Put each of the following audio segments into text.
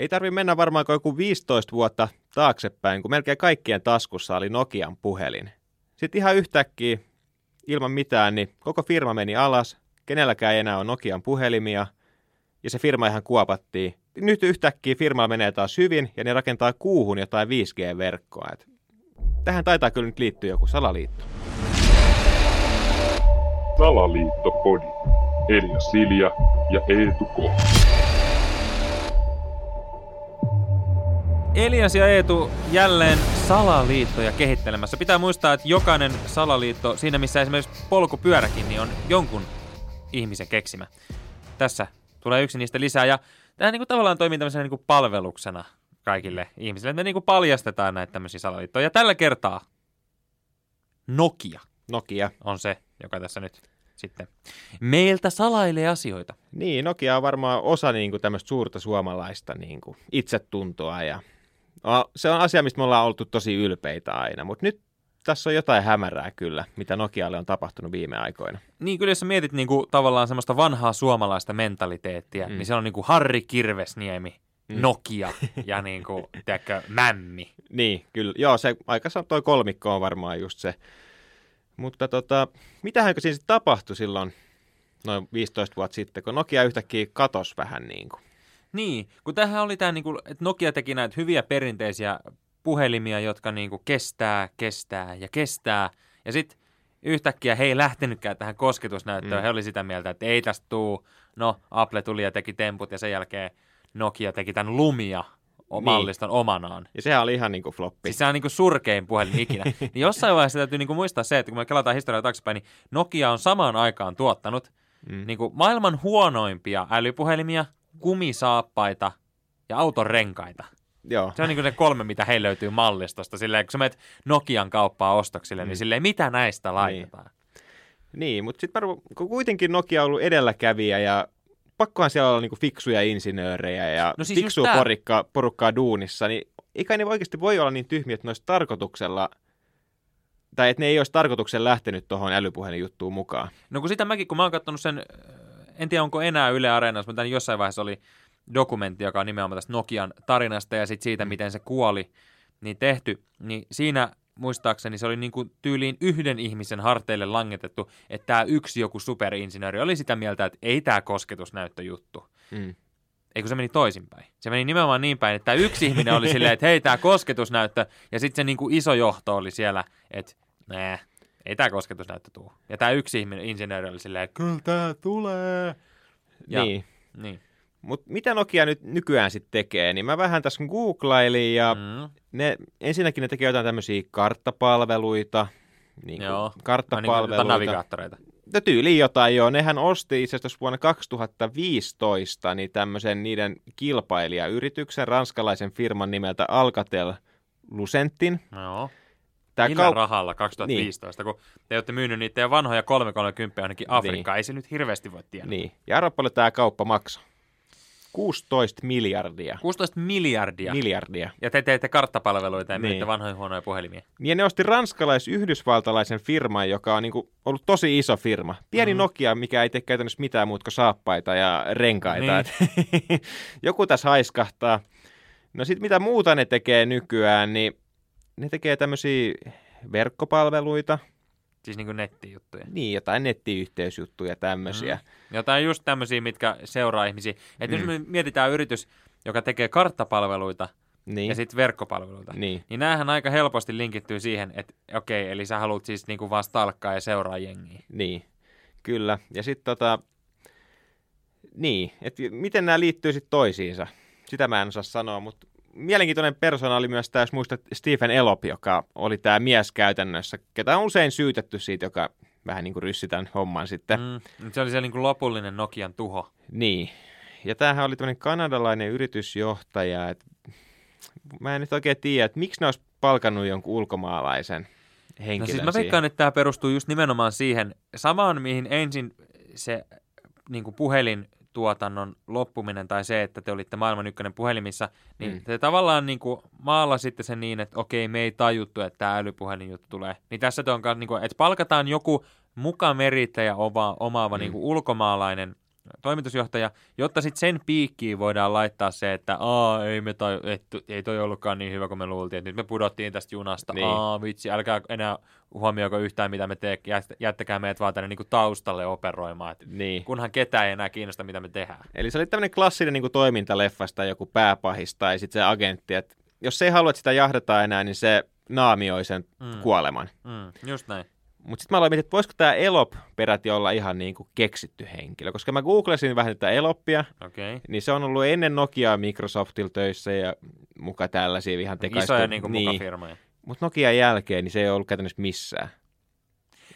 Ei tarvi mennä varmaan joku 15 vuotta taaksepäin, kun melkein kaikkien taskussa oli Nokian puhelin. Sitten ihan yhtäkkiä, ilman mitään, niin koko firma meni alas, kenelläkään ei enää ole Nokian puhelimia, ja se firma ihan kuopattiin. Nyt yhtäkkiä firma menee taas hyvin, ja ne rakentaa kuuhun jotain 5G-verkkoa. Et tähän taitaa kyllä nyt liittyä joku salaliitto. Salaliittopodi. Elia Silja ja Eetu K. Elias ja Eetu jälleen salaliittoja kehittelemässä. Pitää muistaa, että jokainen salaliitto, siinä missä esimerkiksi polkupyöräkin, niin on jonkun ihmisen keksimä. Tässä tulee yksi niistä lisää ja tämä niin kuin tavallaan toimii tämmöisenä niin kuin palveluksena kaikille ihmisille. Me niin kuin paljastetaan näitä tämmöisiä salaliittoja. Ja tällä kertaa Nokia Nokia. on se, joka tässä nyt sitten meiltä salailee asioita. Niin, Nokia on varmaan osa niin kuin tämmöistä suurta suomalaista niin kuin itsetuntoa ja se on asia, mistä me ollaan oltu tosi ylpeitä aina, mutta nyt tässä on jotain hämärää kyllä, mitä Nokialle on tapahtunut viime aikoina. Niin, kyllä jos mietit niin kuin, tavallaan semmoista vanhaa suomalaista mentaliteettia, mm. niin se on niin kuin Harri Kirvesniemi, mm. Nokia ja niin kuin, tiedätkö, Mämmi. Niin, kyllä. Joo, se aika toi kolmikko on varmaan just se. Mutta tota, mitähän siinä sitten tapahtui silloin noin 15 vuotta sitten, kun Nokia yhtäkkiä katosi vähän niin kuin. Niin, kun tämähän oli tämä, niin kuin, että Nokia teki näitä hyviä perinteisiä puhelimia, jotka niin kuin kestää, kestää ja kestää. Ja sitten yhtäkkiä he ei lähtenytkään tähän kosketusnäyttöön. Mm. He oli sitä mieltä, että ei tästä tuu. No, Apple tuli ja teki temput ja sen jälkeen Nokia teki tämän Lumia malliston niin. omanaan. Ja sehän oli ihan niin kuin floppi. Siis se on niin kuin surkein puhelin ikinä. niin jossain vaiheessa täytyy niin kuin muistaa se, että kun me kelataan historiaa taaksepäin, niin Nokia on samaan aikaan tuottanut mm. niin kuin maailman huonoimpia älypuhelimia, kumisaappaita ja auton renkaita. Joo. Se on niin kuin ne kolme, mitä heillä löytyy mallistosta. Silleen, kun sä menet Nokian kauppaa ostoksille, niin mm. niin silleen, mitä näistä laitetaan? Niin, niin mutta sitten kuitenkin Nokia on ollut edelläkävijä ja pakkohan siellä olla niinku fiksuja insinöörejä ja no siis fiksua porukkaa, porukkaa duunissa, niin eikä ne oikeasti voi olla niin tyhmiä, että ne olisi tarkoituksella tai että ne ei olisi tarkoituksella lähtenyt tuohon älypuhelin juttuun mukaan. No kun sitä mäkin, kun mä oon katsonut sen, en tiedä onko enää Yle Areenassa, mutta jossain vaiheessa oli dokumentti, joka on nimenomaan tästä Nokian tarinasta ja sitten siitä, mm. miten se kuoli, niin tehty, niin siinä muistaakseni se oli niin kuin tyyliin yhden ihmisen harteille langetettu, että tämä yksi joku superinsinööri oli sitä mieltä, että ei tämä kosketusnäyttöjuttu. Mm. Eikö se meni toisinpäin? Se meni nimenomaan niin päin, että tämä yksi ihminen oli silleen, että hei, tämä kosketusnäyttö, ja sitten se niin kuin iso johto oli siellä, että nää, ei tämä kosketusnäyttö tule. Ja tämä yksi ihminen, insinööri oli silleen, että kyllä tämä tulee. Ja, niin. niin. Mutta mitä Nokia nyt nykyään sitten tekee, niin mä vähän tässä googlailin ja mm. ne, ensinnäkin ne tekee jotain tämmöisiä karttapalveluita. Niin joo, karttapalveluita. Niin navigaattoreita. No tyyliin jotain joo. Nehän osti itse asiassa vuonna 2015 niin tämmöisen niiden kilpailijayrityksen, ranskalaisen firman nimeltä Alcatel Lucentin. Joo. Tää Millä kaup- rahalla 2015, niin. kun te olette myynyt niitä vanhoja 330 ainakin Afrikkaan, niin. ei se nyt hirveästi voi tiedä. Niin, ja arva paljon tämä kauppa maksaa. 16 miljardia. 16 miljardia. Miljardia. Ja te teette karttapalveluita ja niin. myytte vanhoja huonoja puhelimia. Niin ne osti ranskalais-yhdysvaltalaisen firman, joka on niinku ollut tosi iso firma. Pieni mm. Nokia, mikä ei tee käytännössä mitään muuta kuin saappaita ja renkaita. Niin. Joku tässä haiskahtaa. No sitten mitä muuta ne tekee nykyään, niin ne tekee tämmöisiä verkkopalveluita, Siis niin kuin nettijuttuja. Niin, jotain nettiyhteysjuttuja tämmöisiä. Mm. Jotain just tämmöisiä, mitkä seuraa ihmisiä. Että mm. jos me mietitään yritys, joka tekee karttapalveluita niin. ja sitten verkkopalveluita, niin. niin näähän aika helposti linkittyy siihen, että okei, okay, eli sä haluat siis niinku vaan stalkkaa ja seuraa jengiä. Niin, kyllä. Ja sitten tota, niin, että miten nämä liittyy sitten toisiinsa, sitä mä en osaa sanoa, mutta mielenkiintoinen persona oli myös tämä, jos muistat, Stephen Elop, joka oli tämä mies käytännössä, ketä on usein syytetty siitä, joka vähän niin kuin ryssi tämän homman sitten. Mm, se oli se niin kuin lopullinen Nokian tuho. Niin. Ja tämähän oli tämmöinen kanadalainen yritysjohtaja, että mä en nyt oikein tiedä, että miksi ne olisi palkannut jonkun ulkomaalaisen henkilön No siis mä veikkaan, että tämä perustuu just nimenomaan siihen samaan, mihin ensin se niin kuin puhelin tuotannon loppuminen tai se, että te olitte maailman ykkönen puhelimissa, niin mm. te tavallaan niin kuin maalasitte sen niin, että okei, me ei tajuttu, että tämä älypuhelin juttu tulee. Niin tässä te on niin kuin, että palkataan joku mukamerittäjä oma, omaava mm. niin kuin ulkomaalainen toimitusjohtaja, jotta sitten sen piikkiin voidaan laittaa se, että Aa, ei, me tai, et, ei toi ollutkaan niin hyvä kuin me luultiin, että nyt me pudottiin tästä junasta. Niin. Aa, vitsi, älkää enää huomioiko yhtään mitä me teemme, jättäkää meidät vaan tänne niin taustalle operoimaan, että Niin. kunhan ketään ei enää kiinnosta, mitä me tehdään. Eli se oli tämmöinen klassinen niin kuin toimintaleffasta joku pääpahis tai sitten se agentti, että jos se ei halua, että sitä jahdetaan enää, niin se naamioi sen. Mm. kuoleman. Mm, just näin. Mutta sitten mä aloin miettiä, että voisiko tämä Elop peräti olla ihan niin kuin keksitty henkilö, koska mä googlesin vähän tätä Elopia, Okei. Okay. niin se on ollut ennen Nokiaa Microsoftilla töissä ja muka tällaisia ihan tekaistu. Isoja niin kuin niin. mukafirmoja. Mutta Nokian jälkeen niin se ei ollut käytännössä missään.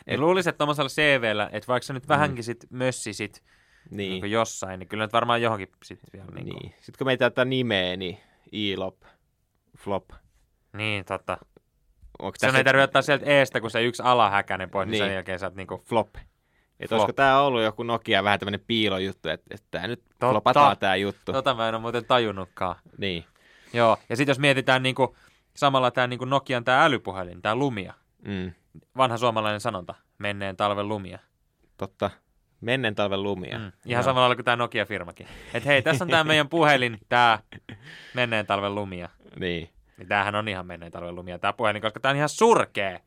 Et... Luulisin, että tuommoisella CVllä, että vaikka sä nyt vähänkin sit mössisit Mm. Niin, niin. jossain, niin kyllä nyt varmaan johonkin sitten vielä. Niin, niin. niin. Sitten kun meitä tätä nimeä, niin Elop, Flop. niin totta. Onko Se ei tarvitse ottaa sieltä eestä, kun se yksi alahäkäinen pois, niin, Niin. sen jälkeen sä oot niinku... Flop. Että olisiko tämä ollut joku Nokia vähän tämmöinen piilojuttu, että, että tämä nyt Totta. flopataan tämä juttu. Tota mä en ole muuten tajunnutkaan. Niin, Joo, ja sitten jos mietitään niinku, samalla tämä niinku Nokian tämä älypuhelin, tämä Lumia. mm, Vanha suomalainen sanonta, menneen talven lumia. totta. Menneen talven lumia. Mm. Ihan samalla lailla kuin tämä Nokia-firmakin. Että hei, tässä on tämä meidän puhelin, tämä menneen talven lumia. Niin, Niin tämähän on ihan menneen talven lumia tämä puhelin, koska tämä on ihan surkea.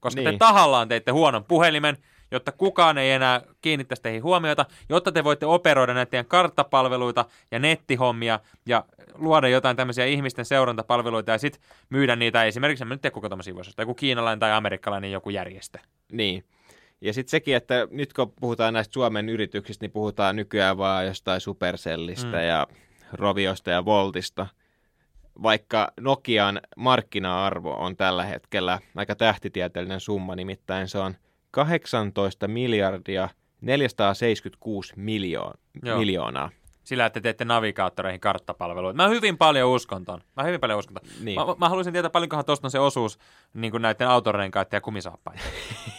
Koska niin. te tahallaan teitte huonon puhelimen, jotta kukaan ei enää kiinnittäisi teihin huomiota, jotta te voitte operoida näitä teidän karttapalveluita ja nettihommia ja luoda jotain tämmöisiä ihmisten seurantapalveluita ja sitten myydä niitä esimerkiksi, en mä nyt tiedä kuka voisi ostaa, joku kiinalainen tai amerikkalainen joku järjestö. niin. Ja sitten sekin, että nyt kun puhutaan näistä Suomen yrityksistä, niin puhutaan nykyään vaan jostain Supercellista Mm. mm. ja Roviosta ja Voltista. Vaikka Nokian markkina-arvo on tällä hetkellä aika tähtitieteellinen summa, nimittäin se on 18 miljardia 476 miljoon, Joo. miljoonaa. Sillä, että te teette navigaattoreihin karttapalveluita. Mä hyvin paljon uskon ton. Mä hyvin paljon uskon ton. Niin. Mä, mä haluaisin tietää, paljonkohan tuosta on se osuus niin kuin näiden autorenkaiden ja kumisaappaiden.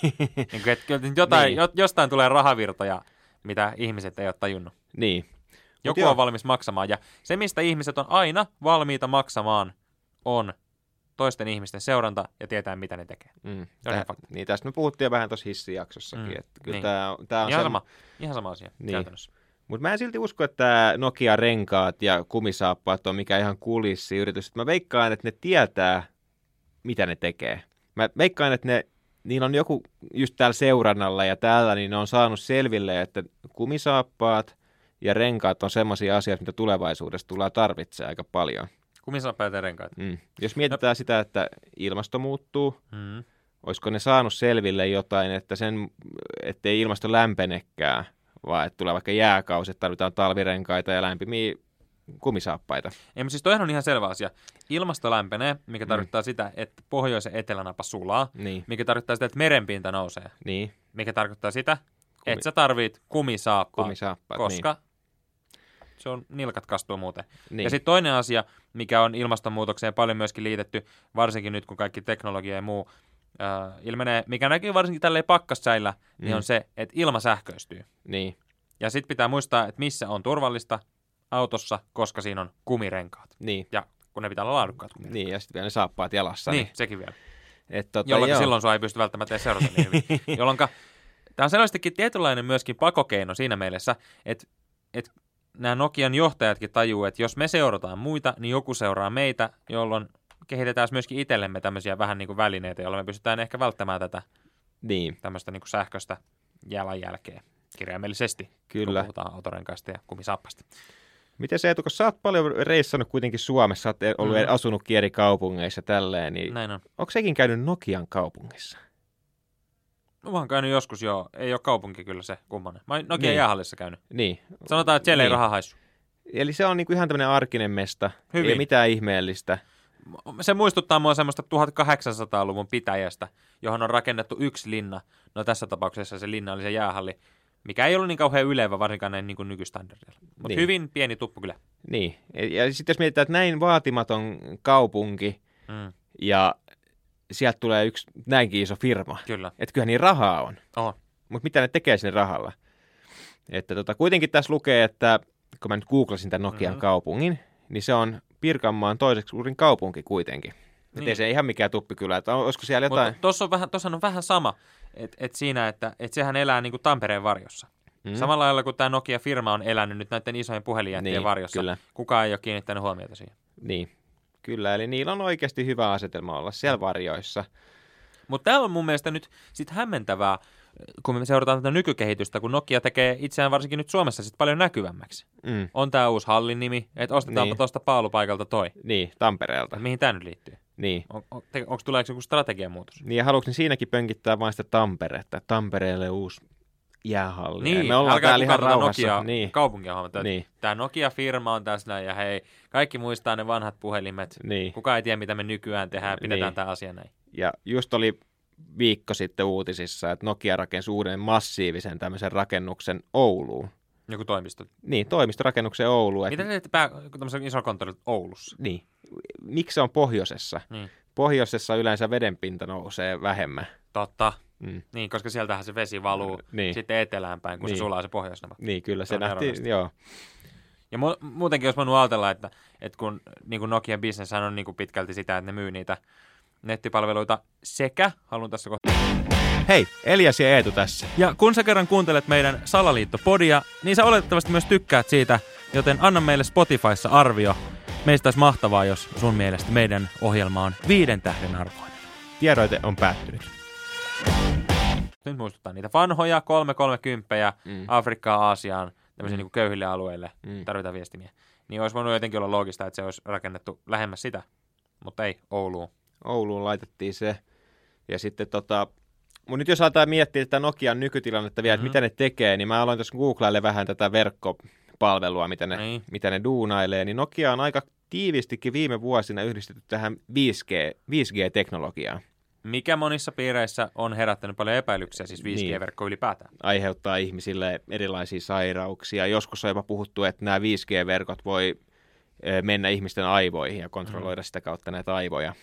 niin kuin, että jotain, niin. jostain tulee rahavirtoja, mitä ihmiset ei ole tajunnut. Niin. Joku on valmis maksamaan. Ja se, mistä ihmiset on aina valmiita maksamaan, on toisten ihmisten seuranta ja tietää, mitä ne tekee. Mm. Tää, niin tästä me puhuttiin jo vähän tuossa hissijaksossakin. Mm. Että kyllä niin. tämä on, tää on Ihan se- sama, ihan sama asia Niin. käytännössä. Mutta mä en silti usko, että Nokia-renkaat ja kumisaappaat on mikä ihan kulissiyritys. Mä veikkaan, että ne tietää, mitä ne tekee. Mä veikkaan, että ne, niillä on joku just täällä seurannalla ja täällä, niin ne on saanut selville, että kumisaappaat ja renkaat on semmoisia asioita, mitä tulevaisuudessa tulee tarvitsemaan aika paljon. Kumisaappaat ja renkaat. Mm. Jos mietitään sitä, että ilmasto muuttuu, Mm. olisiko ne saanut selville jotain, että sen, ettei ilmasto lämpenekään, vaan että tulee vaikka jääkausi, että tarvitaan talvirenkaita ja lämpimiä kumisaappaita. Ei, mutta siis toihan on ihan selvä asia. Ilmasto lämpenee, mikä Mm. tarkoittaa sitä, että pohjoisen etelänapa sulaa, Niin, mikä tarkoittaa sitä, että merenpinta nousee, niin, mikä tarkoittaa sitä, Kumi- että sä tarvit kumisaappaat, kumisaappaat. koska se on nilkat kastuu muuten. niin, Ja sitten toinen asia, mikä on ilmastonmuutokseen paljon myöskin liitetty, varsinkin nyt kun kaikki teknologia ja muu äh, ilmenee, mikä näkyy varsinkin tälleen pakkassäillä, niin Mm. on se, että ilma sähköistyy. niin, Ja sitten pitää muistaa, että missä on turvallista autossa, koska siinä on kumirenkaat. niin, Ja kun ne pitää olla laadukkaat kumirenkaat. niin, ja sitten vielä ne saappaat jalassa. Niin, sekin vielä. Et, tota, Jolloin joo. silloin sua ei pysty välttämättä edes seurata niin hyvin. Jolloin tämä on selvästikin tietynlainen myöskin pakokeino siinä mielessä, että, että nämä Nokian johtajatkin tajuu, että jos me seurataan muita, niin joku seuraa meitä, jolloin kehitetään myöskin itsellemme tämmöisiä vähän niin kuin välineitä, joilla me pystytään ehkä välttämään tätä Niin, tämmöistä niin kuin sähköistä jalanjälkeä kirjaimellisesti, Kyllä. kun puhutaan autorenkaista ja kumisappasta. miten se kun sä oot paljon reissannut kuitenkin Suomessa, sä oot ollut Mm. mm. asunutkin eri kaupungeissa tälleen, niin Näin on. onko sekin käynyt Nokian kaupungissa? No, mä oon käynyt joskus joo. Ei ole kaupunki kyllä se kummonen. Mä oon Nokian Niin. jäähallissa käynyt. Niin, Sanotaan, että siellä ei Niin. raha haissu. eli se on niinku ihan tämmöinen arkinen mesta, Hyvin. ei mitään ihmeellistä. Se muistuttaa mua semmoista 1800-luvun pitäjästä, johon on rakennettu yksi linna. No tässä tapauksessa se linna oli se jäähalli, mikä ei ollut niin kauhean ylevä, varsinkaan näin niin nykystandardilla. Mutta Niin. hyvin pieni tuppu kyllä. Niin, ja sitten jos mietitään, että näin vaatimaton kaupunki Mm, ja sieltä tulee yksi näinkin iso firma, kyllä. että kyllähän niin rahaa on, On. mutta mitä ne tekee sinne rahalla? Että tota, kuitenkin tässä lukee, että kun mä nyt googlasin tämän Nokian Mhm. mm-hmm. kaupungin, niin se on Pirkanmaan toiseksi suurin kaupunki kuitenkin. Niin. Niin. Ei se ihan mikään tuppikylä, että olisiko siellä jotain... Tuossa on vähän, on vähän sama, että et siinä, että et sehän elää niin kuin Tampereen varjossa. Mm. Samalla lailla kuin tämä Nokia-firma on elänyt nyt näiden isojen puhelinjättien Niin, varjossa. kyllä. Kukaan ei ole kiinnittänyt huomiota siihen. Niin, kyllä. Eli niillä on oikeasti hyvä asetelma olla siellä varjoissa. Mutta tämä on mun mielestä nyt sit hämmentävää, kun me seurataan tätä nykykehitystä, kun Nokia tekee itseään varsinkin nyt Suomessa sit paljon näkyvämmäksi. Mm. On tämä uusi hallin nimi, että ostetaanpa Niin. tuosta paalupaikalta toi. Niin, Tampereelta. Mihin tämä nyt liittyy? Niin. On, on, te, onko tuleeko joku strategiamuutos? Niin, ja haluatko siinäkin pönkittää vain sitä Tamperetta? Tampereelle uusi jäähalli. Niin, me ollaan älkää täällä ihan tätä rauhassa. Nokia Niin, kaupunkia huomata. Niin. Tämä Nokia-firma on tässä näin, ja hei, kaikki muistaa ne vanhat puhelimet. niin. Kukaan ei tiedä, mitä me nykyään tehdään, pidetään Niin. tämä asia näin. Ja just oli viikko sitten uutisissa, että Nokia rakensi uuden massiivisen tämmöisen rakennuksen Ouluun. Joku toimisto. Niin, toimistorakennuksen Ouluun. Mitä te teette pää, tämmöisen ison konttorin Oulussa? Niin. Miksi se on pohjoisessa? Niin. Pohjoisessa yleensä vedenpinta nousee vähemmän. Totta. Mm. Niin, koska sieltähän se vesi valuu Niin. sitten etelään päin, kun Niin. se sulaa se pohjoisnava. Niin, kyllä se nähtiin, eroista. joo. Ja mu- muutenkin olisi voinut ajatella, että, että kun niin kuin Nokian business on niin kuin pitkälti sitä, että ne myy niitä nettipalveluita sekä, haluan tässä kohtaa. Hei, Elias ja Eetu tässä. Ja kun sä kerran kuuntelet meidän Salaliitto-podia, niin sä oletettavasti myös tykkäät siitä, joten anna meille Spotifyssa arvio. Meistä olisi mahtavaa, jos sun mielestä meidän ohjelma on viiden tähden arvoinen. Tiedoite on päättynyt. Nyt muistuttaa niitä vanhoja 330 Mm. Afrikkaan, Aasiaan, tämmöisiin Mm. niin köyhille alueille Mm. tarvitaan viestimiä. Niin olisi voinut jotenkin olla loogista, että se olisi rakennettu lähemmäs sitä, mutta ei Ouluun. Ouluun laitettiin se. Ja sitten tota, mun nyt jos aletaan miettiä tätä Nokian nykytilannetta vielä, Mhm. että mitä ne tekee, niin mä aloin tuossa googlaille vähän tätä verkkopalvelua, mitä ne, Niin. mitä ne duunailee, niin Nokia on aika tiivistikin viime vuosina yhdistetty tähän 5G, 5G-teknologiaan. Mikä monissa piireissä on herättänyt paljon epäilyksiä, siis 5G-verkko ylipäätään. Aiheuttaa ihmisille erilaisia sairauksia. Joskus on jopa puhuttu, että nämä 5G-verkot voi mennä ihmisten aivoihin ja kontrolloida sitä kautta näitä aivoja.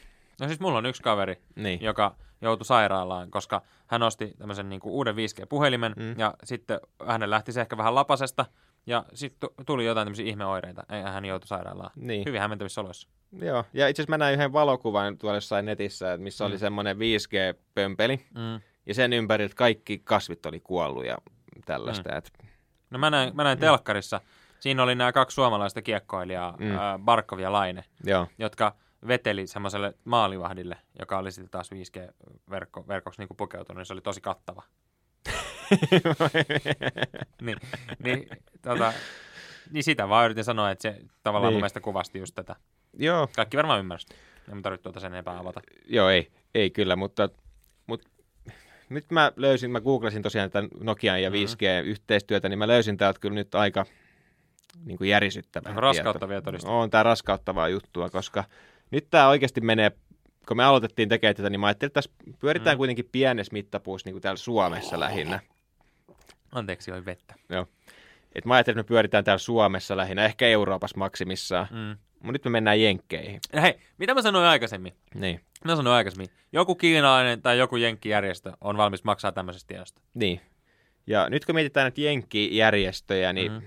No siis mulla on yksi kaveri, Niin. joka joutui sairaalaan, koska hän osti tämmöisen niin kuin uuden 5G-puhelimen, Mm. mm. ja sitten hänen lähti se ehkä vähän lapasesta, ja sitten tuli jotain tämmöisiä ihmeoireita, ja hän joutui sairaalaan. Niin. Hyvin hämmentävissä oloissa. Joo, ja itse asiassa mä näin yhden valokuvan tuolla jossain netissä, että missä oli Mm. semmoinen 5G-pömpeli, Mm. ja sen ympäriltä kaikki kasvit oli kuollut ja tällaista. Mm. Et, No mä näin, mä näin telkkarissa, siinä oli nämä kaksi suomalaista kiekkoilijaa, Mm. mm. äh, Barkov ja Laine, joo, jotka veteli semmoiselle maalivahdille, joka oli sitten taas 5G-verkoksi niin pukeutunut, niin se oli tosi kattava. niin, niin, tota, niin sitä vaan yritin sanoa, että se tavallaan Niin. mun mielestä kuvasti just tätä. Joo, Kaikki varmaan ymmärsivät. En mä tarvitse tuota sen enempää avata. joo, ei, ei kyllä, mutta, mutta nyt mä löysin, mä googlasin tosiaan tämän Nokian ja Mhm. 5G-yhteistyötä, niin mä löysin täältä kyllä nyt aika niin kuin järisyttävää raskauttavia todisteita? On tämä raskauttavaa juttua, koska nyt tämä oikeasti menee, kun me aloitettiin tekemään tätä, niin mä ajattelin, että tässä pyöritään Mm. kuitenkin pienessä mittapuussa niin kuin täällä Suomessa lähinnä. Anteeksi, oli vettä. Et mä ajattelin, että me pyöritään täällä Suomessa lähinnä, ehkä Euroopassa maksimissaan. Mm. Mutta nyt me mennään Jenkkeihin. Hei, mitä mä sanoin aikaisemmin? Niin. Mä sanoin aikaisemmin. Joku kiinalainen tai joku jenkkijärjestö on valmis maksaa tämmöisestä tiedosta. Niin. Ja nyt kun mietitään näitä Jenkkijärjestöjä, niin Mhm.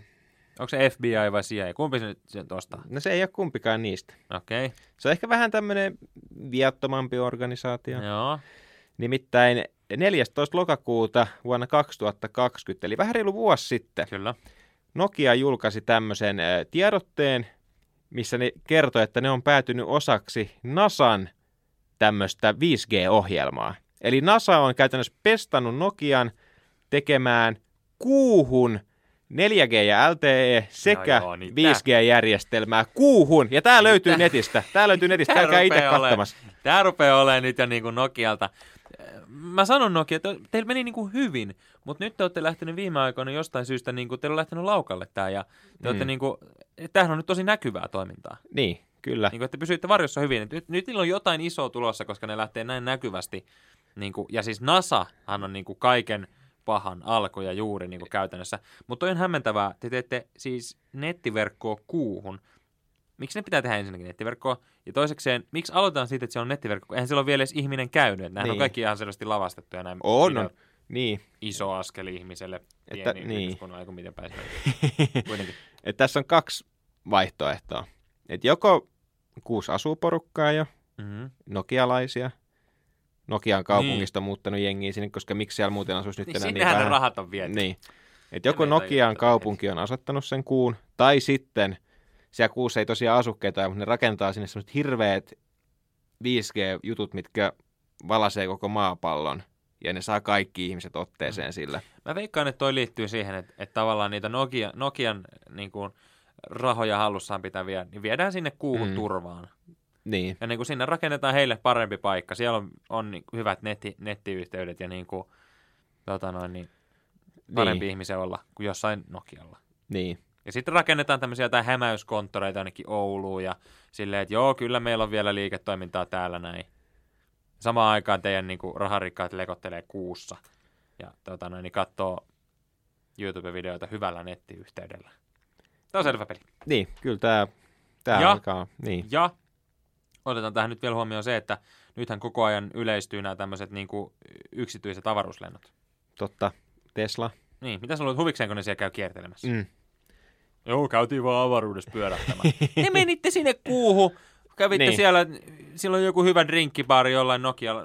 Onko se FBI vai CIA? Kumpi se nyt sen ostaa? no se ei ole kumpikaan niistä. Okei. Okay. Se on ehkä vähän tämmöinen viattomampi organisaatio. Joo. Nimittäin 14. lokakuuta vuonna 2020, eli vähän reilu vuosi sitten, Kyllä. Nokia julkaisi tämmöisen tiedotteen, missä ne kertoi, että ne on päätynyt osaksi NASAn tämmöistä 5G-ohjelmaa. Eli NASA on käytännössä pestannut Nokian tekemään kuuhun 4G ja LTE sekä joo, niin 5G-järjestelmää kuuhun. Ja tämä löytyy Tää- netistä. Tämä löytyy netistä. Tää Käykää itse katsomassa. Tää rupeaa olemaan nyt jo niinku Nokialta. Mä sanon Nokia, että teillä meni niinku hyvin, mutta nyt te olette lähtenyt viime aikoina jostain syystä, niinku, teillä on lähtenyt laukalle tää ja te Mm. niinku, tämähän on nyt tosi näkyvää toimintaa. Niin, kyllä. Niin kuin, että pysyitte varjossa hyvin. Nyt, nyt niillä on jotain isoa tulossa, koska ne lähtee näin näkyvästi. Niin kuin, ja siis NASAhan on niin kuin kaiken pahan alku ja juuri niin kuin käytännössä. Mutta on hämmentävää. Te teette siis nettiverkkoa kuuhun. Miksi ne pitää tehdä ensinnäkin nettiverkkoa? Ja toisekseen, miksi aloitetaan siitä, että se on nettiverkko? Eihän siellä ole vielä edes ihminen käynyt. Nämä niin. on kaikki ihan selvästi lavastettu ja näin. On, on. Niin. Iso askel ihmiselle. Että- niin. kun on miten. Kuitenkin. Et tässä on kaksi vaihtoehtoa. Et joko kuusi asuporukkaa jo, Mm-hmm. nokialaisia. Nokian kaupungista niin. muuttanut jengiä sinne, koska miksi siellä muuten asuisi nyt Niin enää niin vähän. rahat on viety. Niin. Joko meitä Nokian kaupunki on asettanut sen kuun, tai sitten siellä kuussa ei tosiaan asukkeita ole, mutta ne rakentaa sinne semmoiset hirveät 5G-jutut, mitkä valasee koko maapallon. Ja ne saa kaikki ihmiset otteeseen sillä. Mä veikkaan, että toi liittyy siihen, että, että tavallaan niitä Nokia, Nokian niin kuin, rahoja hallussaan pitäviä, niin viedään sinne kuuhun Mm. mm. turvaan. Niin, Ja niin kuin sinne rakennetaan heille parempi paikka. Siellä on, on niin kuin hyvät netti, nettiyhteydet ja niin kuin, tota noin, niin, parempi niin, ihmisen olla kuin jossain Nokialla. niin. Ja sitten rakennetaan tämmöisiä jotain hämäyskonttoreita ainakin Ouluun ja silleen, että joo, kyllä meillä on vielä liiketoimintaa täällä näin. Samaan aikaan teidän niin kuin, raharikkaat lekottelee kuussa ja tota noin, niin katsoo YouTube-videoita hyvällä nettiyhteydellä. Tämä on selvä peli. Niin, kyllä tämä, tämä Ja- alkaa. Niin, Ja otetaan tähän nyt vielä huomioon se, että nythän koko ajan yleistyy nämä tämmöiset niin kuin, yksityiset avaruuslennot. totta. Tesla. Niin, mitä sä luulet huvikseen, kun ne siellä käy kiertelemässä? Mm. Joo, käytiin vaan avaruudessa pyörähtämään. Te menitte sinne kuuhun, kävitte Niin. siellä, silloin joku hyvä drinkkibaari jollain Nokia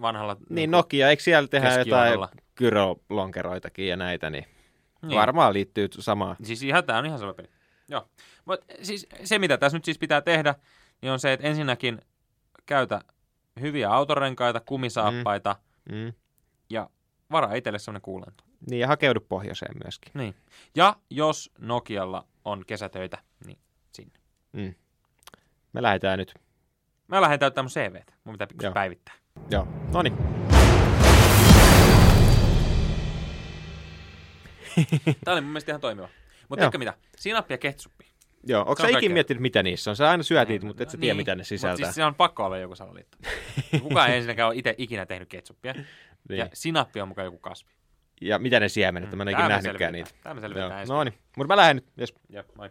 vanhalla Niin Nokia, eikö siellä tehdä jotain kyrolonkeroitakin ja näitä, niin, Niin. niin. varmaan liittyy samaan. Siis ihan, tämä on ihan selvä peli. Joo. Mut siis se, mitä tässä nyt siis pitää tehdä, niin on se, että ensinnäkin käytä hyviä autorenkaita, kumisaappaita Mm. ja varaa itselle semmoinen kuulento. Niin, ja hakeudu pohjoiseen myöskin. Niin. Ja jos Nokialla on kesätöitä, niin sinne. Mm. Me lähdetään nyt. Mä lähden täyttämään mun CVtä. Mun pitää pikkusen Joo. päivittää. Joo, no niin. Tää oli mun mielestä ihan toimiva. Mutta tiedätkö mitä? Sinappi ja ketsuppi. Joo, onko Se sä on ikin kaikkea. miettinyt, mitä niissä on? Sä aina syöt niitä, mutta et sä tiedä, Niin, mitä ne mut sisältää. Siis siinä on pakko olla joku salaliitto. Kukaan ei ensinnäkään ole itse ikinä tehnyt ketsuppia. niin. Ja sinappi on mukaan joku kasvi. ja mitä ne siemenet, mm. mä en ikinä nähnytkään niitä. Tää me Joo. ensi No niin, mutta mä lähden nyt. Jes. Jep, moi.